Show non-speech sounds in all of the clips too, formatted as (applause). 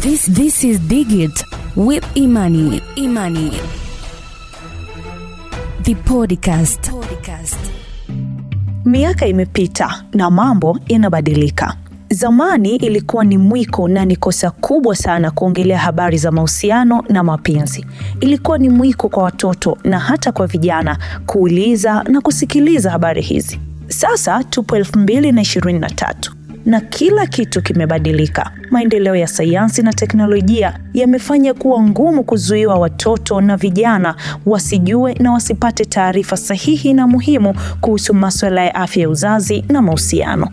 This this is Dig It with Imani. Imani. The podcast. podcast. Miaka imepita na mambo yanabadilika. Zamani ilikuwa ni mwiko na ni kosa kubwa sana kuongelea habari za mahusiano na mapenzi. Ilikuwa ni mwiko kwa watoto na hata kwa vijana kuuliza na kusikiliza habari hizi. Sasa tupo 2023 na kila kitu kimebadilika. Maendeleo ya sayansi na teknolojia yamefanya kuwa ngumu kuzuiwa watoto na vijana wasijue na wasipate taarifa sahihi na muhimu kuhusu masuala ya afya ya uzazi na mahusiano.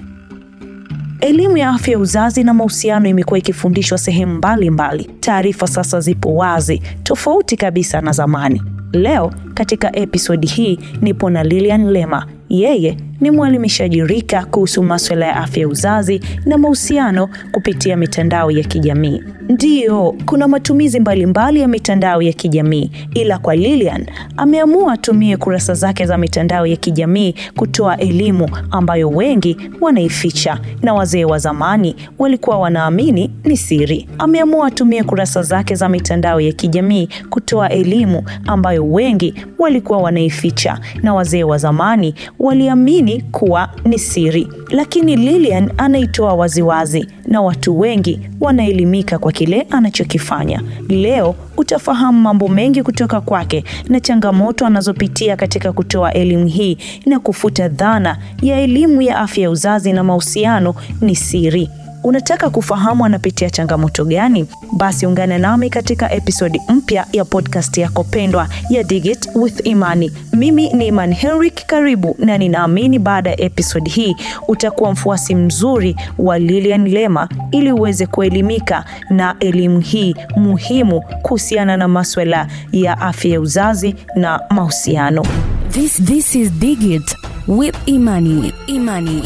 Elimu ya afya ya uzazi na mahusiano imekuwa ikifundishwa sehemu mbalimbali. Taarifa sasa zipo wazi, tofauti kabisa na zamani. Leo katika episodi hii nipo na Lilian Lema. Yeye ni mwelimishaji rika kuhusu masuala ya afya ya uzazi na mahusiano kupitia mitandao ya kijamii. Ndiyo, kuna matumizi mbalimbali mbali ya mitandao ya kijamii, ila kwa Lilian ameamua atumie kurasa zake za mitandao ya kijamii kutoa elimu ambayo wengi wanaificha na wazee wa zamani walikuwa wanaamini ni siri. Ameamua atumie kurasa zake za mitandao ya kijamii kutoa elimu ambayo wengi walikuwa wanaificha na wazee wa zamani waliamini kuwa ni siri, lakini Lilian anaitoa waziwazi na watu wengi wanaelimika kwa kile anachokifanya. Leo utafahamu mambo mengi kutoka kwake na changamoto anazopitia katika kutoa elimu hii na kufuta dhana ya elimu ya afya ya uzazi na mahusiano ni siri. Unataka kufahamu anapitia changamoto gani? Basi ungana nami katika episodi mpya ya podcast yako pendwa ya Digit with Imani. Mimi ni Iman Henrik, karibu na ninaamini baada ya episodi hii utakuwa mfuasi mzuri wa Lilian Lema ili uweze kuelimika na elimu hii muhimu kuhusiana na maswala ya afya ya uzazi na mahusiano. This this is Digit with Imani. Imani.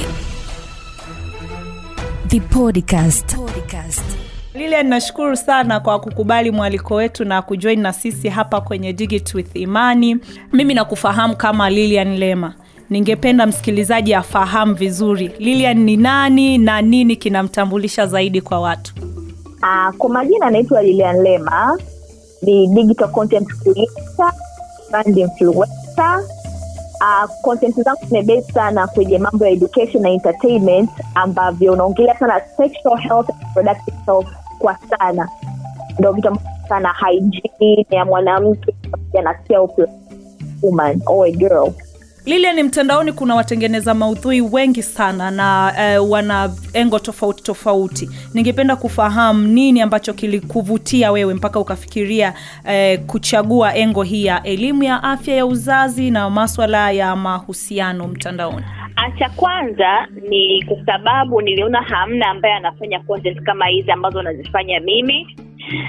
The podcast. podcast. Lilian, nashukuru sana kwa kukubali mwaliko wetu na kujoin na sisi hapa kwenye Digit with Imani. Mimi nakufahamu kama Lilian Lema. Ningependa msikilizaji afahamu vizuri Lilian ni nani na nini kinamtambulisha zaidi kwa watu. Uh, kwa majina anaitwa Lilian Lema, ni digital content creator, brand influencer. Uh, content zangu zimebase sana kwenye mambo ya education na entertainment ambavyo unaongelea sana sexual health and productive health kwa sana, ndo vitu sana hygiene ya mwanamke pamoja na self woman or a girl Lilian, mtandaoni kuna watengeneza maudhui wengi sana na uh, wana engo tofauti tofauti. Ningependa kufahamu nini ambacho kilikuvutia wewe mpaka ukafikiria uh, kuchagua engo hii ya elimu ya afya ya uzazi na maswala ya mahusiano mtandaoni? cha kwanza ni kwa sababu niliona hamna ambaye anafanya content kama hizi ambazo nazifanya mimi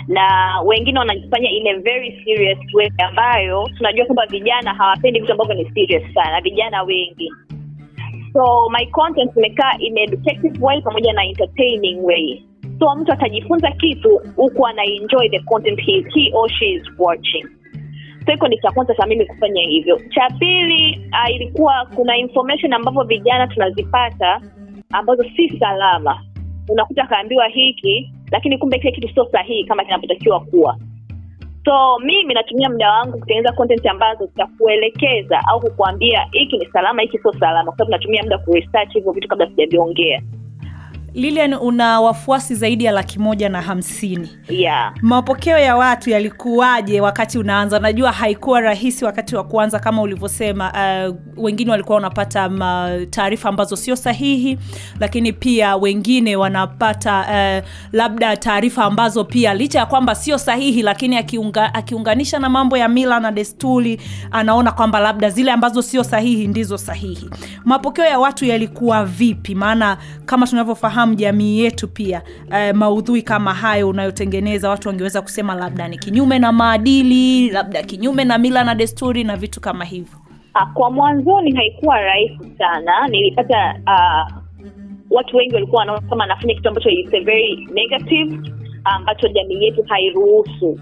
na wengine wanajifanya in a very serious way ambayo tunajua kwamba vijana hawapendi vitu ambavyo ni serious sana vijana wengi. So my content imekaa in educative way pamoja na entertaining way. So mtu atajifunza kitu huku anaenjoy the content he, he or she is watching. So hiko ni cha kwanza cha mimi kufanya hivyo. Cha pili uh, ilikuwa kuna information ambavyo vijana tunazipata ambazo si salama. Unakuta akaambiwa hiki lakini kumbe kile kitu sio sahihi kama kinavyotakiwa kuwa. So mimi natumia muda wangu kutengeneza content ambazo zitakuelekeza au kukuambia hiki ni salama hiki sio salama kwa sababu natumia muda kuresearch hivyo vitu kabla sijaviongea Lilian, una wafuasi zaidi ya laki moja na hamsini. yeah. Mapokeo ya watu yalikuwaje wakati unaanza? Najua haikuwa rahisi wakati wa kuanza kama ulivyosema. Uh, wengine walikuwa wanapata taarifa ambazo sio sahihi, lakini pia wengine wanapata uh, labda taarifa ambazo pia licha ya kwamba sio sahihi, lakini akiunga, akiunganisha na mambo ya mila na desturi, anaona kwamba labda zile ambazo sio sahihi ndizo sahihi. Mapokeo ya watu yalikuwa vipi? Maana kama tunavyofahamu jamii yetu pia. Uh, maudhui kama hayo unayotengeneza watu wangeweza kusema labda ni kinyume na maadili, labda kinyume na mila na desturi na vitu kama hivyo. Ah, kwa mwanzoni haikuwa rahisi sana. Nilipata uh, watu wengi walikuwa wanaona kama anafanya kitu ambacho is very negative ambacho jamii yetu hairuhusu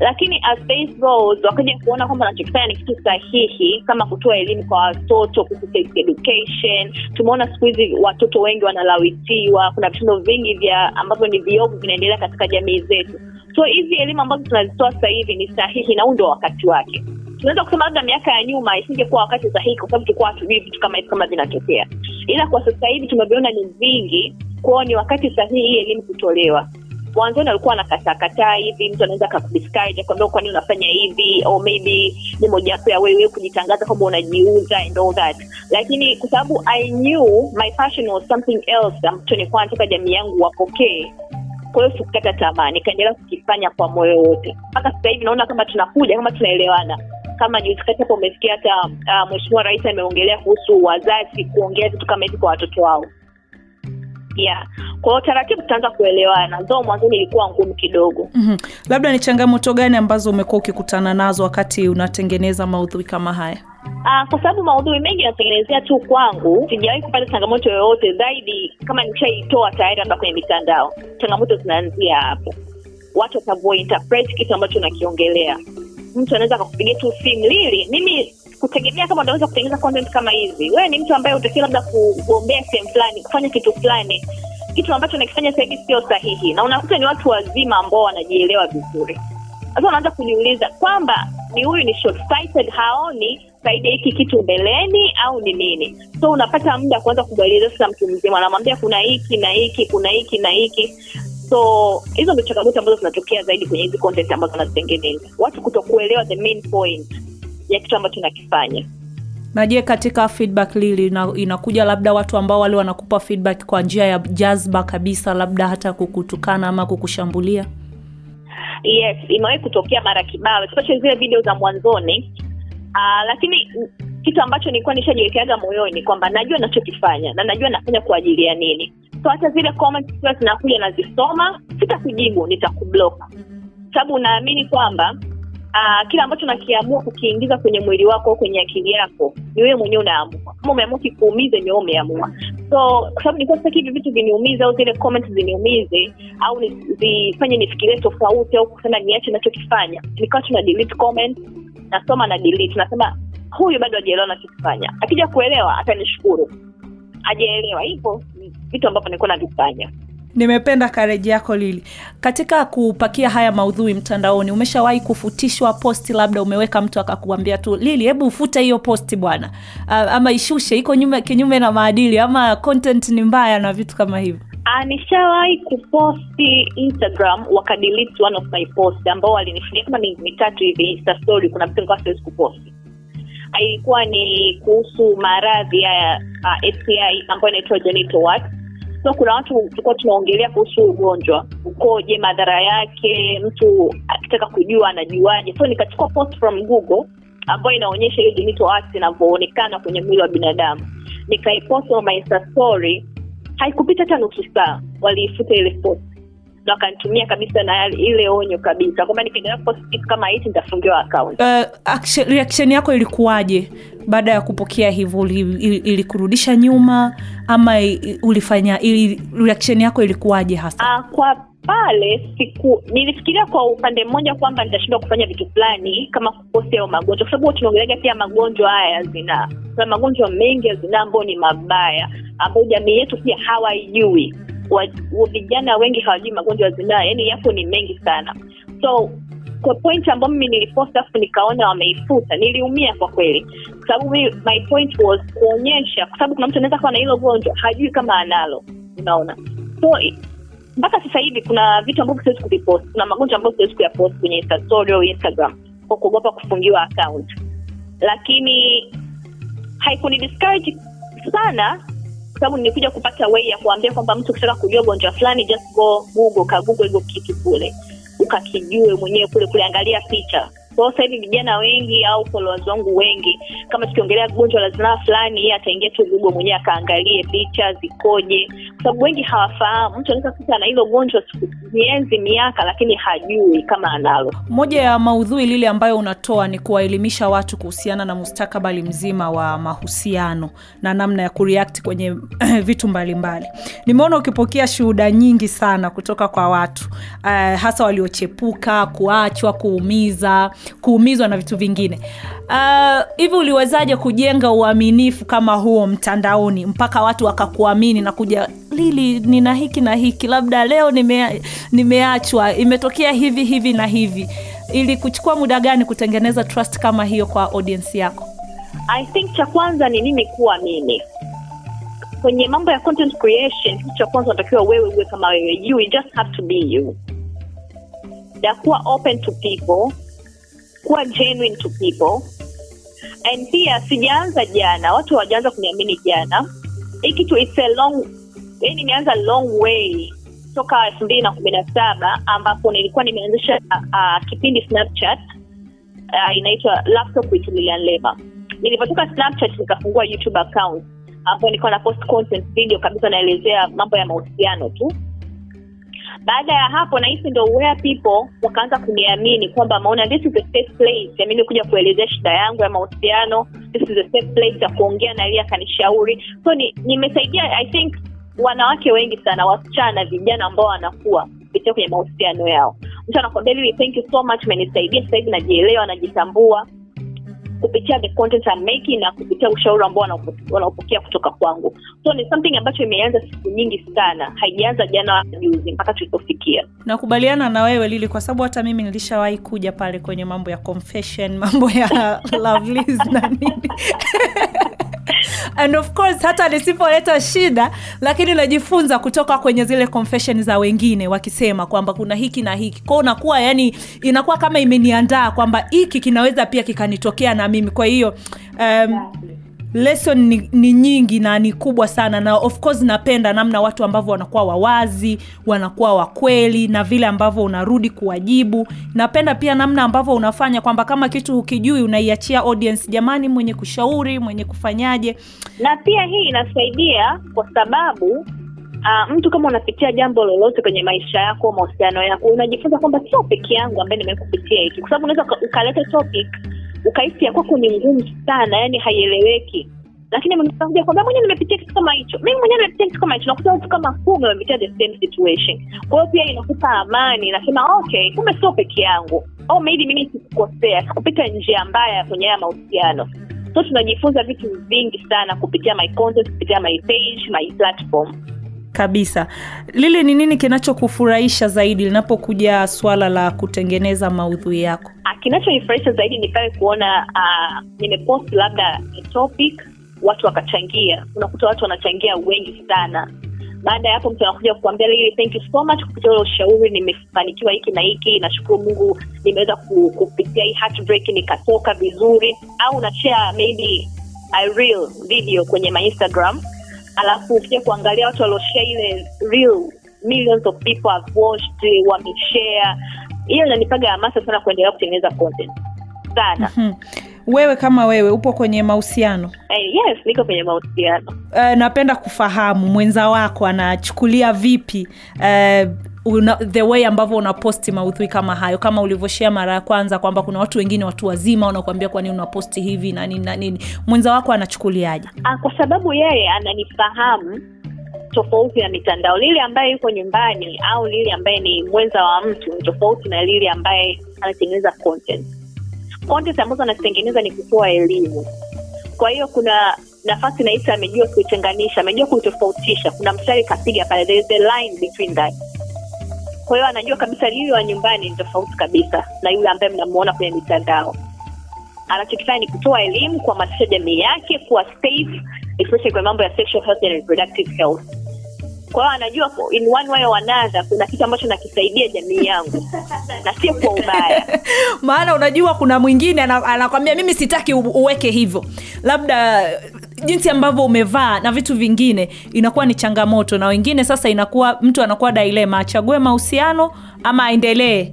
lakini as Space goes wakaja kuona kwamba anachokifanya ni kitu sahihi kama kutoa elimu kwa watoto kuhusu education. Tumeona siku hizi watoto wengi wanalawitiwa kuna vitendo vingi vya ambavyo ni viovu vinaendelea katika jamii zetu. So hizi elimu ambazo tunazitoa sasa hivi ni sahihi na huu ndio wakati wake. Tunaweza kusema labda miaka ya nyuma isingekuwa wakati sahihi kwa sababu tulikuwa hatujui vitu kama hivi kama vinatokea. Ila kwa sasa hivi tumeviona ni vingi kwao ni wakati sahihi hii elimu kutolewa mwanzoni alikuwa anakataakataa hivi mtu anaweza akakudiscourage akwambia kwani unafanya hivi or maybe ni mojawapo ya wewe kujitangaza kwamba unajiuza and all that. Lakini kwa sababu i knew my passion was something else ambacho nilikuwa nataka jamii yangu wapokee. Kwa hiyo sikukata tamaa nikaendelea kukifanya kwa moyo wote. Mpaka sasa hivi naona kama tunakuja kama tunaelewana. Kama juzi kati hapo umesikia hata uh, mheshimiwa rais ameongelea kuhusu wazazi kuongea vitu kama hivi kwa watoto wao yeah kwa hiyo taratibu tutaanza kuelewana. Though mwanzoni ilikuwa ngumu kidogo. Mm-hmm. labda ni changamoto gani ambazo umekuwa ukikutana nazo wakati unatengeneza maudhui kama haya? Uh, kwa sababu maudhui mengi yanatengenezea tu kwangu sijawahi kupata changamoto yoyote zaidi kama nishaitoa tayari labda kwenye mitandao. Changamoto zinaanzia hapo. Watu watavyointerpret kitu ambacho nakiongelea mtu anaweza akakupigia tu simu lili mimi kutegemea kama utaweza kutengeneza content kama hizi. Wewe ni mtu ambaye utakiwa labda kugombea sehemu fulani kufanya kitu fulani. Kitu ambacho nakifanya sasa hivi sio sahihi. Na unakuta ni watu wazima ambao wanajielewa vizuri. Sasa unaanza kujiuliza kwamba ni huyu ni short sighted haoni faida hiki kitu mbeleni au ni nini. So unapata muda kuanza kumweleza sasa mtu mzima. Anamwambia kuna hiki na hiki kuna hiki na hiki. So hizo ndio changamoto ambazo zinatokea zaidi kwenye hizi content ambazo nazitengeneza watu kutokuelewa the main point ya kitu ambacho nakifanya na je katika feedback lili inakuja labda watu ambao wale wanakupa feedback kwa njia ya jazba kabisa labda hata kukutukana ama kukushambulia? Yes imewahi kutokea mara kibao especially zile video za mwanzoni. Uh, lakini kitu ambacho nilikuwa nishajiwekeaga moyoni kwamba najua nachokifanya na najua nafanya kwa ajili ya nini. So hata zile comments zinakuja nazisoma sitakujibu nitakublock sababu unaamini kwamba uh, kile ambacho nakiamua kukiingiza kwenye mwili wako au kwenye akili yako ni wewe mwenyewe unaamua. Kama umeamua kikuumize ni wewe umeamua. So kwa sababu nilikuwa sitaki hivi vitu viniumize au zile comments ziniumize au zifanye nifikirie tofauti au kusema niache nachokifanya nikawa tuna delete comment nasoma na delete. Nasema huyu bado hajaelewa nachokifanya akija kuelewa atanishukuru. Ajaelewa hivyo vitu ambavyo nilikuwa navifanya nimependa kareji yako lili katika kupakia haya maudhui mtandaoni umeshawahi kufutishwa posti labda umeweka mtu akakuambia tu lili hebu ufute hiyo posti bwana. Ama ishushe iko nyume kinyume na maadili ama content ni mbaya na vitu kama hivyo? Ah, nishawahi kuposti instagram wakadelete one of my post ambao walinifunia kama miezi mitatu hivi insta story kuna vitu nilikuwa siwezi kuposti. Ilikuwa ni kuhusu maradhi ya uh, sti ambayo inaitwa genital warts. So kuna watu tulikuwa tunaongelea kuhusu ugonjwa. Ukoje madhara yake mtu akitaka kujua anajuaje. So nikachukua post from google ambayo inaonyesha hiyo genital warts inavyoonekana kwenye mwili wa binadamu. Nikaipost my story. Haikupita hata nusu saa waliifuta ile post na wakanitumia kabisa na ile onyo kabisa. Kwamba nikiendelea kupost kitu kama hichi nitafungiwa akaunti. uh, reaction yako ilikuwaje baada ya kupokea hivyo Ilikurudisha ili- nyuma ama ulifanya ili, reaction yako ilikuwaje hasa? Uh, kwa pale siku nilifikiria kwa upande mmoja kwamba nitashindwa kufanya vitu fulani kama kuposti au magonjwa. Kwa sababu huwa pia magonjwa haya ya zinaa kuna magonjwa mengi ya zinaa ambayo ni mabaya ambayo jamii yetu pia hawaijui Wa- wa- vijana wengi hawajui magonjwa ya zinaa yani yapo ni mengi sana. So kwa point ambayo mimi nilipost afu nikaona wameifuta niliumia kwa kweli. Sababu my point was kuonyesha kwa sababu kuna mtu anaweza kuwa na hilo gonjwa hajui kama analo. Unaona? So mpaka sasa hivi kuna vitu ambavyo siwezi kuvipost. Kuna magonjwa ambayo siwezi kuyapost kwenye instagram kwa kuogopa kufungiwa account. Lakini haikuni discourage sana kwa sababu nilikuja kupata way ya kuambia kwamba mtu ukitaka kujua gonjwa fulani just go google ka google hivyo kitu kule. Ukakijue mwenyewe kule kule angalia picha kwa sasa hivi vijana wengi au followers wangu wengi kama tukiongelea gonjwa la zinaa fulani yeye ataingia tu google mwenyewe akaangalie picha zikoje. Kwa sababu wengi hawafahamu mtu anaweza kuta ana hilo gonjwa siku miezi, miaka lakini hajui kama analo. Moja ya maudhui lile ambayo unatoa ni kuwaelimisha watu kuhusiana na mustakabali mzima wa mahusiano na namna ya kureact kwenye (clears throat) vitu mbalimbali. Nimeona ukipokea shuhuda nyingi sana kutoka kwa watu uh, hasa waliochepuka kuachwa kuumiza kuumizwa na vitu vingine. Uh, hivi uliwezaje kujenga uaminifu kama huo mtandaoni mpaka watu wakakuamini na kuja lili nina hiki na hiki labda leo nime, nimeachwa imetokea hivi hivi na hivi. Ili kuchukua muda gani kutengeneza trust kama hiyo kwa audience yako? I think cha kwanza ni mimi kuwa mimi. Kwenye mambo ya content creation kitu cha kwanza unatakiwa wewe uwe kama wewe. You, you just have to be you. Kuwa open to people kuwa genuine to people. And pia sijaanza jana watu hawajaanza kuniamini jana. Hii kitu it's a long yani nimeanza long way toka elfu mbili na kumi na saba ambapo nilikuwa nimeanzisha uh, kipindi snapchat uh, inaitwa laptop with Lilian Lema. Nilipotoka snapchat nikafungua youtube account ambapo nilikuwa na post content video kabisa naelezea mambo ya mahusiano tu baada ya hapo nahisi ndo where people wakaanza kuniamini kwamba maona this is the safe place. Mimi kuja kuelezea shida yangu ya mahusiano this is the safe place ya kuongea na ili akanishauri. So ni nimesaidia i think wanawake wengi sana wasichana vijana ambao wanakuwa kupitia kwenye mahusiano yao. Mtu anakwambia thank you so much umenisaidia sasa hivi najielewa najitambua kupitia the content I'm making na kupitia ushauri ambao wanaopokea kutoka kwangu. So ni something ambacho imeanza siku nyingi sana. Haijaanza jana juzi mpaka tulipofikia. Nakubaliana na wewe lili kwa sababu hata mimi nilishawahi kuja pale kwenye mambo ya confession mambo ya (laughs) lovelies na nini (laughs) (laughs) and of course hata nisipoleta shida lakini najifunza kutoka kwenye zile confession za wengine wakisema kwamba kuna hiki na hiki. Kwao unakuwa yani inakuwa kama imeniandaa kwamba hiki kinaweza pia kikanitokea na mimi. Kwa hiyo um, lesson ni, ni nyingi na ni kubwa sana na of course napenda namna watu ambavyo wanakuwa wawazi wanakuwa wakweli na vile ambavyo unarudi kuwajibu. Napenda pia namna ambavyo unafanya kwamba kama kitu hukijui unaiachia audience. Jamani mwenye kushauri mwenye kufanyaje? Na pia hii inasaidia kwa sababu uh, mtu kama unapitia jambo lolote kwenye maisha yako mahusiano yako unajifunza kwamba sio peke yangu ambaye nimekupitia hiki. Kwa sababu unaweza ukaleta topic ukahisi ya kwako ni ngumu sana yani haieleweki. Lakini kwamba mwenyewe nimepitia kitu kama hicho. Mimi mwenyewe nimepitia kitu kama hicho nakuta watu kama kumi wamepitia the same situation. Kwa hiyo pia inakupa amani nasema okay kumbe sio peke yangu. Au maybe mimi sikukosea sikupita njia mbaya kwenye haya mahusiano. So tunajifunza vitu vingi sana kupitia my content kupitia my page my platform kabisa. Lili ni nini kinachokufurahisha zaidi linapokuja swala la kutengeneza maudhui yako? Ah, kinachonifurahisha zaidi ni pale kuona uh, nimepost labda topic watu wakachangia. Unakuta watu wanachangia wengi sana. Baada ya hapo mtu anakuja kukuambia lili thank you so much kupitia ule ushauri nimefanikiwa hiki na hiki. Nashukuru mungu nimeweza kupitia hii heartbreak nikatoka vizuri. Au unashare maybe a real video kwenye my instagram alafu ukija kuangalia watu walioshare ile real millions of people have watched wameshare. Hiyo inanipaga hamasa sana kuendelea kutengeneza content. Sana. Hmm. wewe kama wewe upo kwenye mahusiano? Hey, yes niko kwenye mahusiano. Uh, napenda kufahamu mwenza wako anachukulia vipi uh, una, the way ambavyo unaposti maudhui kama hayo kama ulivyoshea mara ya kwanza kwamba kuna watu wengine watu wazima wanakuambia kwa nini unaposti hivi na nini na nini. Mwenza wako anachukuliaje? Ah, kwa sababu yeye ananifahamu tofauti na mitandao. Lile ambaye yuko nyumbani au lile ambaye ni mwenza wa mtu ni tofauti na lile ambaye anatengeneza content. Content ambazo anazitengeneza ni kutoa elimu. Kwa hiyo kuna nafasi nahisi amejua kuitenganisha amejua kuitofautisha kuna mstari kapiga pale there is a line between that kwa hiyo anajua kabisa lile wa nyumbani ni tofauti kabisa na yule ambaye mnamuona kwenye mitandao. Anachokifanya ni kutoa elimu kuhamasisha jamii yake kuwa safe especially kwa mambo ya sexual health and reproductive health. Kwa hiyo anajua in one way or another kuna kitu ambacho nakisaidia jamii yangu. Na sio kwa ubaya. (laughs) Maana unajua kuna mwingine anakwambia mimi sitaki uweke hivyo. Labda jinsi ambavyo umevaa na vitu vingine inakuwa ni changamoto. Na wengine sasa inakuwa mtu anakuwa dilema achague mahusiano ama aendelee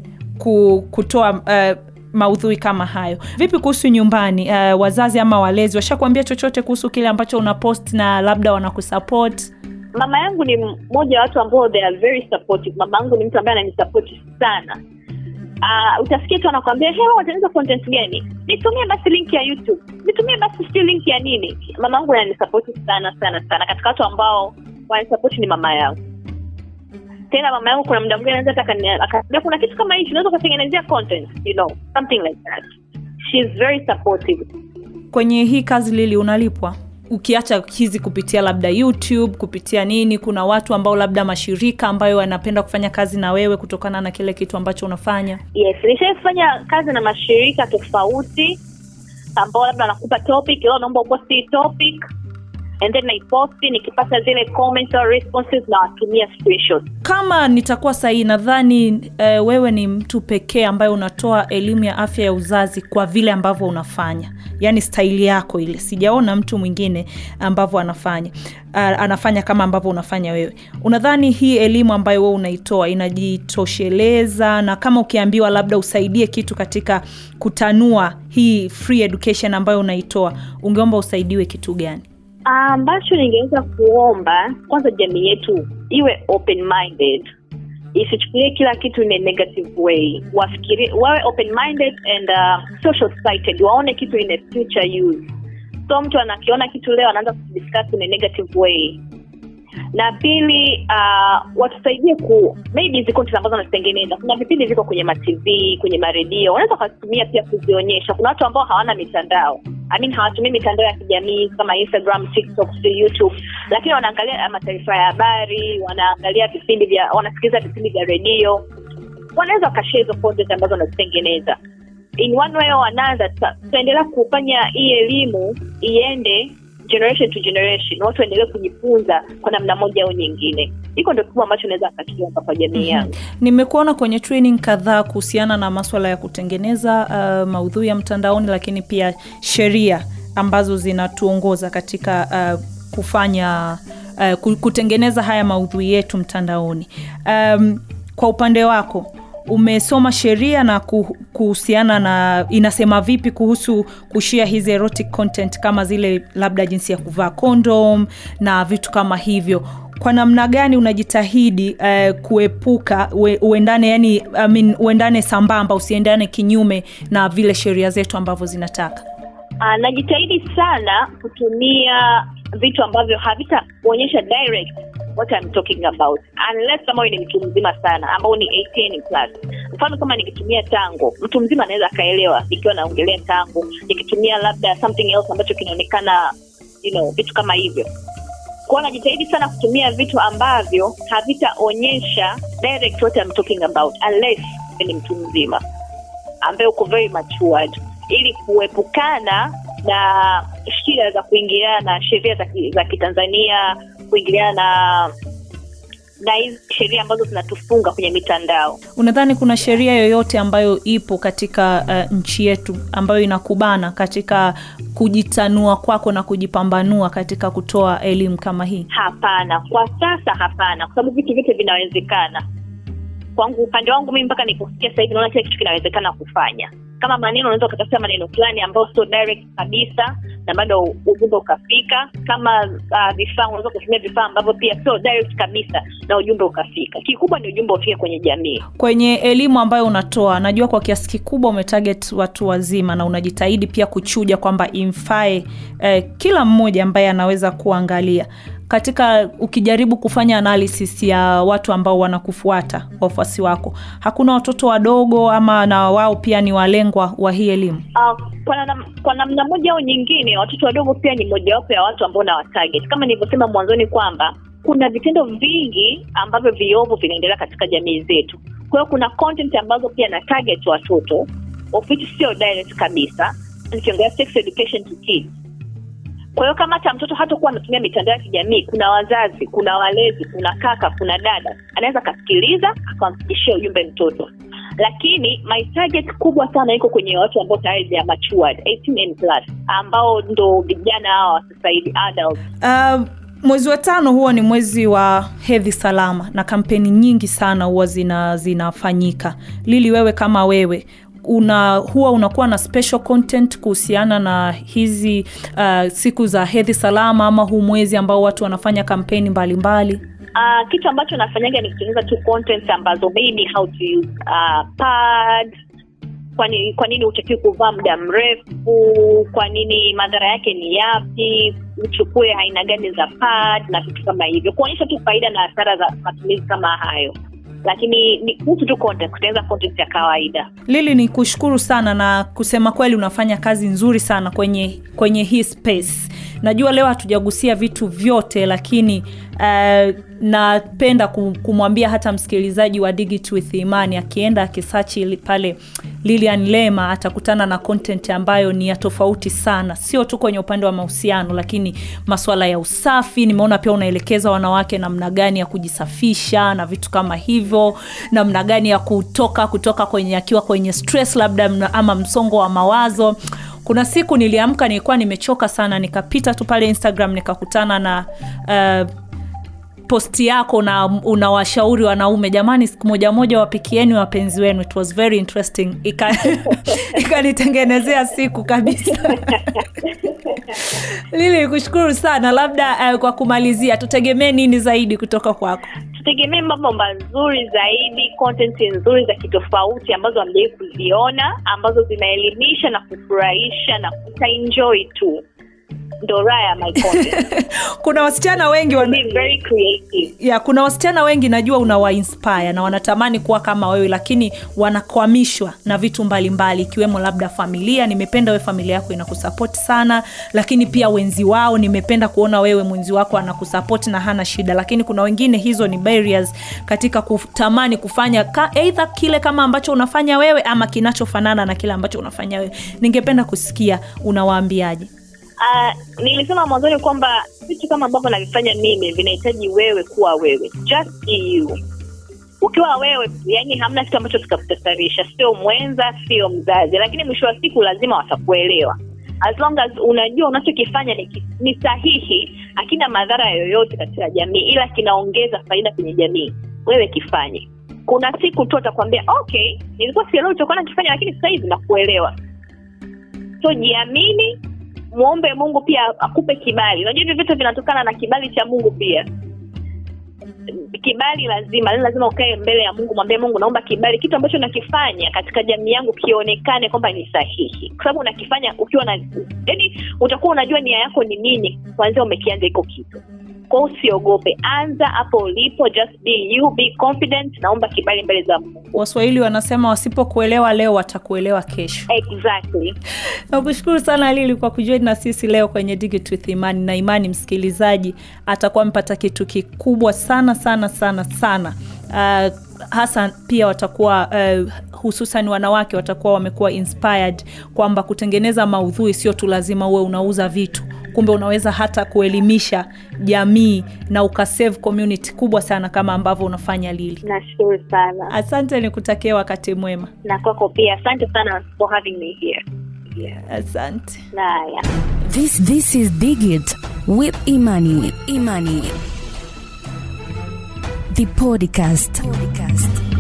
kutoa uh, maudhui kama hayo. Vipi kuhusu nyumbani uh, wazazi ama walezi washakuambia chochote kuhusu kile ambacho unapost na labda wanakusupport? Mama yangu ni mmoja wa watu ambao they are very supportive. Mama yangu ni mtu ambaye ananisupport sana uh, utasikia tu anakuambia hewa watengeneza content gani? Nitumie basi link ya youtube. Nitumie basi sijui link ya nini? Mama yangu ananisapoti sana sana sana. Katika watu ambao wananisapoti ni mama yangu tena mama yangu kuna muda mwingine anaweza akaambia kuna kitu kama hichi unaweza ukatengenezea content? You know something like that. She is very supportive. Kwenye hii kazi lili unalipwa ukiacha hizi kupitia labda youtube kupitia nini kuna watu ambao labda mashirika ambayo wanapenda kufanya kazi na wewe kutokana na kile kitu ambacho unafanya? Yes nishafanya kazi na mashirika tofauti ambao labda wanakupa topic leo naomba uposti topic and then naiposti nikipata zile comments or responses nawatumia screenshot. Kama nitakuwa sahihi nadhani eh, wewe ni mtu pekee ambaye unatoa elimu ya afya ya uzazi kwa vile ambavyo unafanya. Yaani staili yako ile. Sijaona mtu mwingine ambavyo anafanya uh, anafanya kama ambavyo unafanya wewe. Unadhani hii elimu ambayo wewe unaitoa inajitosheleza? Na kama ukiambiwa labda usaidie kitu katika kutanua hii free education ambayo unaitoa ungeomba usaidiwe kitu gani ambacho ningeweza kuomba kwanza jamii yetu iwe open minded isichukulie kila kitu in a negative way. Wafikirie wawe open minded and uh, social sighted waone kitu in a future use. So mtu anakiona kitu leo anaanza kudiscuss in a negative way na pili uh, watusaidie ku maybe hizi content ambazo wanazitengeneza. Kuna vipindi viko kwenye matv kwenye maredio wanaweza wakatumia pia kuzionyesha. Kuna watu ambao hawana mitandao. I mean, hawatumii mitandao ya kijamii kama instagram tiktok youtube. Lakini wanaangalia mataifa ya habari wanaangalia vipindi vya wanasikiliza vipindi vya redio. Wanaweza wakashia hizo content ambazo wanazitengeneza. In one way or another tutaendelea kufanya hii elimu iende generation to generation watu waendelee kujifunza kwa namna moja au nyingine. Hiko ndo kikubwa ambacho naweza akakiomba kwa jamii yangu. Nimekuona kwenye training kadhaa kuhusiana na maswala ya kutengeneza uh, maudhui ya mtandaoni lakini pia sheria ambazo zinatuongoza katika uh, kufanya uh, kutengeneza haya maudhui yetu mtandaoni. Um, kwa upande wako umesoma sheria na kuhusiana na inasema vipi kuhusu kushia hizi erotic content kama zile labda jinsi ya kuvaa condom na vitu kama hivyo. Kwa namna gani unajitahidi uh, kuepuka ue- uendane yani I mean, uendane sambamba usiendane kinyume na vile sheria zetu ambavyo zinataka? Uh, najitahidi sana kutumia vitu ambavyo havitaonyesha direct what I'm talking about. Unless kama ni mtu mzima sana ambao ni 18 plus. Mfano kama nikitumia tango mtu mzima anaweza akaelewa nikiwa naongelea tango nikitumia labda something else ambacho kinaonekana you know vitu kama hivyo. Kwa najitahidi sana kutumia vitu ambavyo havitaonyesha direct what I'm talking about unless ni mtu mzima ambaye uko very matured. Ili kuepukana na shida za kuingiliana na sheria za kitanzania kuingiliana na na hizi sheria ambazo zinatufunga kwenye mitandao. Unadhani kuna sheria yoyote ambayo ipo katika uh, nchi yetu ambayo inakubana katika kujitanua kwako na kujipambanua katika kutoa elimu kama hii? Hapana. Kwa sasa hapana kwa sababu vitu vyote vinawezekana. Kwangu upande wangu mimi mpaka nikusikia sasa hivi naona kila kitu kinawezekana kufanya. Kama maneno unaweza ukatafuta maneno fulani ambayo sio direct kabisa na bado ujumbe ukafika. Kama uh, vifaa unaweza kutumia vifaa ambavyo pia sio direct kabisa na ujumbe ukafika. Kikubwa ni ujumbe ufike kwenye jamii. Kwenye elimu ambayo unatoa najua kwa kiasi kikubwa umetarget watu wazima na unajitahidi pia kuchuja kwamba imfae eh, kila mmoja ambaye anaweza kuangalia katika ukijaribu kufanya analysis ya watu ambao wanakufuata wafuasi wako. Hakuna watoto wadogo ama na wao pia ni walengwa wa hii elimu? Uh, kwa, nam, kwa namna moja au nyingine watoto wadogo pia ni mojawapo ya watu ambao na watarget kama nilivyosema mwanzoni kwamba kuna vitendo vingi ambavyo viovu vinaendelea katika jamii zetu. Kwa hiyo kuna content ambazo pia na target watoto of sio direct kabisa sex education to kids kwa hiyo kama hata mtoto hatakuwa anatumia mitandao ya kijamii kuna wazazi kuna walezi kuna kaka kuna dada anaweza akasikiliza akamfikishia ujumbe mtoto. Lakini my target kubwa sana iko kwenye watu ambao tayari they matured 18 and plus ambao ndo vijana hawa wa sasa Uh, mwezi wa tano huwa ni mwezi wa hedhi salama na kampeni nyingi sana huwa zina zinafanyika. Lili wewe kama wewe una huwa unakuwa na special content kuhusiana na hizi uh, siku za hedhi salama ama huu mwezi ambao watu wanafanya kampeni mbalimbali? Mbali? Uh, kitu ambacho nafanyaga ni kutengeneza tu content ambazo maybe how to use uh, pad. Kwa nini utakiwi kuvaa muda mrefu? Kwa nini madhara yake ni yapi? Uchukue aina gani za pad na vitu kama hivyo. Kuonyesha tu faida na hasara za matumizi kama hayo lakini ni kuhusu tu content ya kawaida. Lili ni kushukuru sana na kusema kweli unafanya kazi nzuri sana kwenye kwenye hii space. Najua leo hatujagusia vitu vyote lakini uh, napenda kumwambia hata msikilizaji wa Digit with Imani akienda akisachi pale Lilian Lema atakutana na content ambayo ni ya tofauti sana, sio tu kwenye upande wa mahusiano, lakini masuala ya usafi. Nimeona pia unaelekeza wanawake namna gani ya kujisafisha na vitu kama hivyo, namna gani ya kutoka kutoka kwenye akiwa kwenye stress labda ama msongo wa mawazo. Kuna siku niliamka nilikuwa nimechoka sana. Nikapita tu pale instagram nikakutana na uh, posti yako na unawashauri wanaume jamani siku moja moja wapikieni wapenzi wenu. It was very interesting. (laughs) Ikanitengenezea ika siku kabisa. (laughs) Lili kushukuru sana. Labda uh, kwa kumalizia tutegemee nini zaidi kutoka kwako? Tutegemee mambo mazuri zaidi content nzuri za kitofauti ambazo hamjawai kuziona ambazo zinaelimisha na kufurahisha na utaenjoy tu ndo raha ya my content. (laughs) kuna wasichana wengi wana... Very creative. ya kuna wasichana wengi najua unawainspire na wanatamani kuwa kama wewe lakini wanakwamishwa na vitu mbalimbali ikiwemo mbali, labda familia. Nimependa wewe familia yako inakusapoti sana lakini pia wenzi wao. Nimependa kuona wewe mwenzi wako anakusapoti na hana shida. Lakini kuna wengine hizo ni barriers katika kutamani kufanya ka, eidha kile kama ambacho unafanya wewe ama kinachofanana na kile ambacho unafanya wewe. Ningependa kusikia unawaambiaje Uh, nilisema mwanzoni kwamba vitu kama ambavyo navifanya mimi vinahitaji wewe kuwa wewe. Just be you. Ukiwa wewe yani hamna kitu ambacho kitakutatarisha, sio mwenza sio mzazi. Lakini mwisho wa siku lazima watakuelewa. As long as unajua unachokifanya ni, ni sahihi hakina madhara yoyote katika jamii ila kinaongeza faida kwenye jamii. Wewe kifanye. Kuna siku tu atakwambia okay nilikuwa sielewi ulichokuwa nakifanya lakini sasa hivi nakuelewa. So jiamini mwombe mungu pia akupe kibali. Unajua hivyo vitu vinatokana na kibali cha mungu pia. Kibali lazima lazima ukae mbele ya mungu mwambie mungu naomba kibali. Kitu ambacho nakifanya katika jamii yangu kionekane kwamba ni sahihi. Kwa sababu unakifanya ukiwa na yani utakuwa unajua nia yako ni nini kwanzia umekianza hiko kitu kwao usiogope. Anza hapo ulipo just be you be confident. Naomba kibali mbele za mungu. Waswahili wanasema wasipokuelewa leo watakuelewa kesho. Exactly. (laughs) Nakushukuru sana lili kwa kujoin na sisi leo kwenye Digital with imani. Na imani msikilizaji atakuwa mpata kitu kikubwa sana sana sana sana. Uh, hasa pia watakuwa uh, hususan wanawake watakuwa wamekuwa inspired kwamba kutengeneza maudhui sio tu lazima uwe unauza vitu kumbe unaweza hata kuelimisha jamii na ukasave community kubwa sana kama ambavyo unafanya lili nashukuru sana asante nikutakia wakati mwema na kwako pia asante sana for having me here asante naya This this is Digit with Imani. Imani. The podcast. podcast.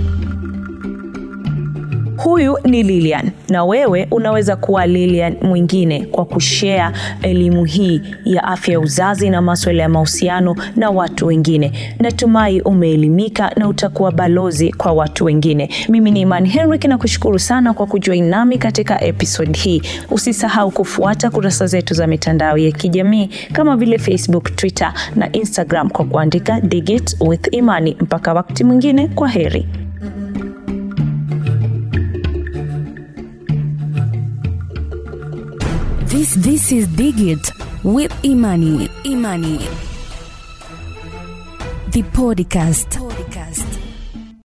Huyu ni Lilian na wewe unaweza kuwa Lilian mwingine kwa kushea elimu hii ya afya ya uzazi na maswala ya mahusiano na watu wengine. Natumai umeelimika na utakuwa balozi kwa watu wengine. Mimi ni Imani Henrik na kushukuru sana kwa kujoin nami katika episode hii. Usisahau kufuata kurasa zetu za mitandao ya kijamii kama vile Facebook, Twitter na Instagram kwa kuandika Digit with Imani. Mpaka wakati mwingine, kwa heri. This is Digit with Imani. Imani. The podcast.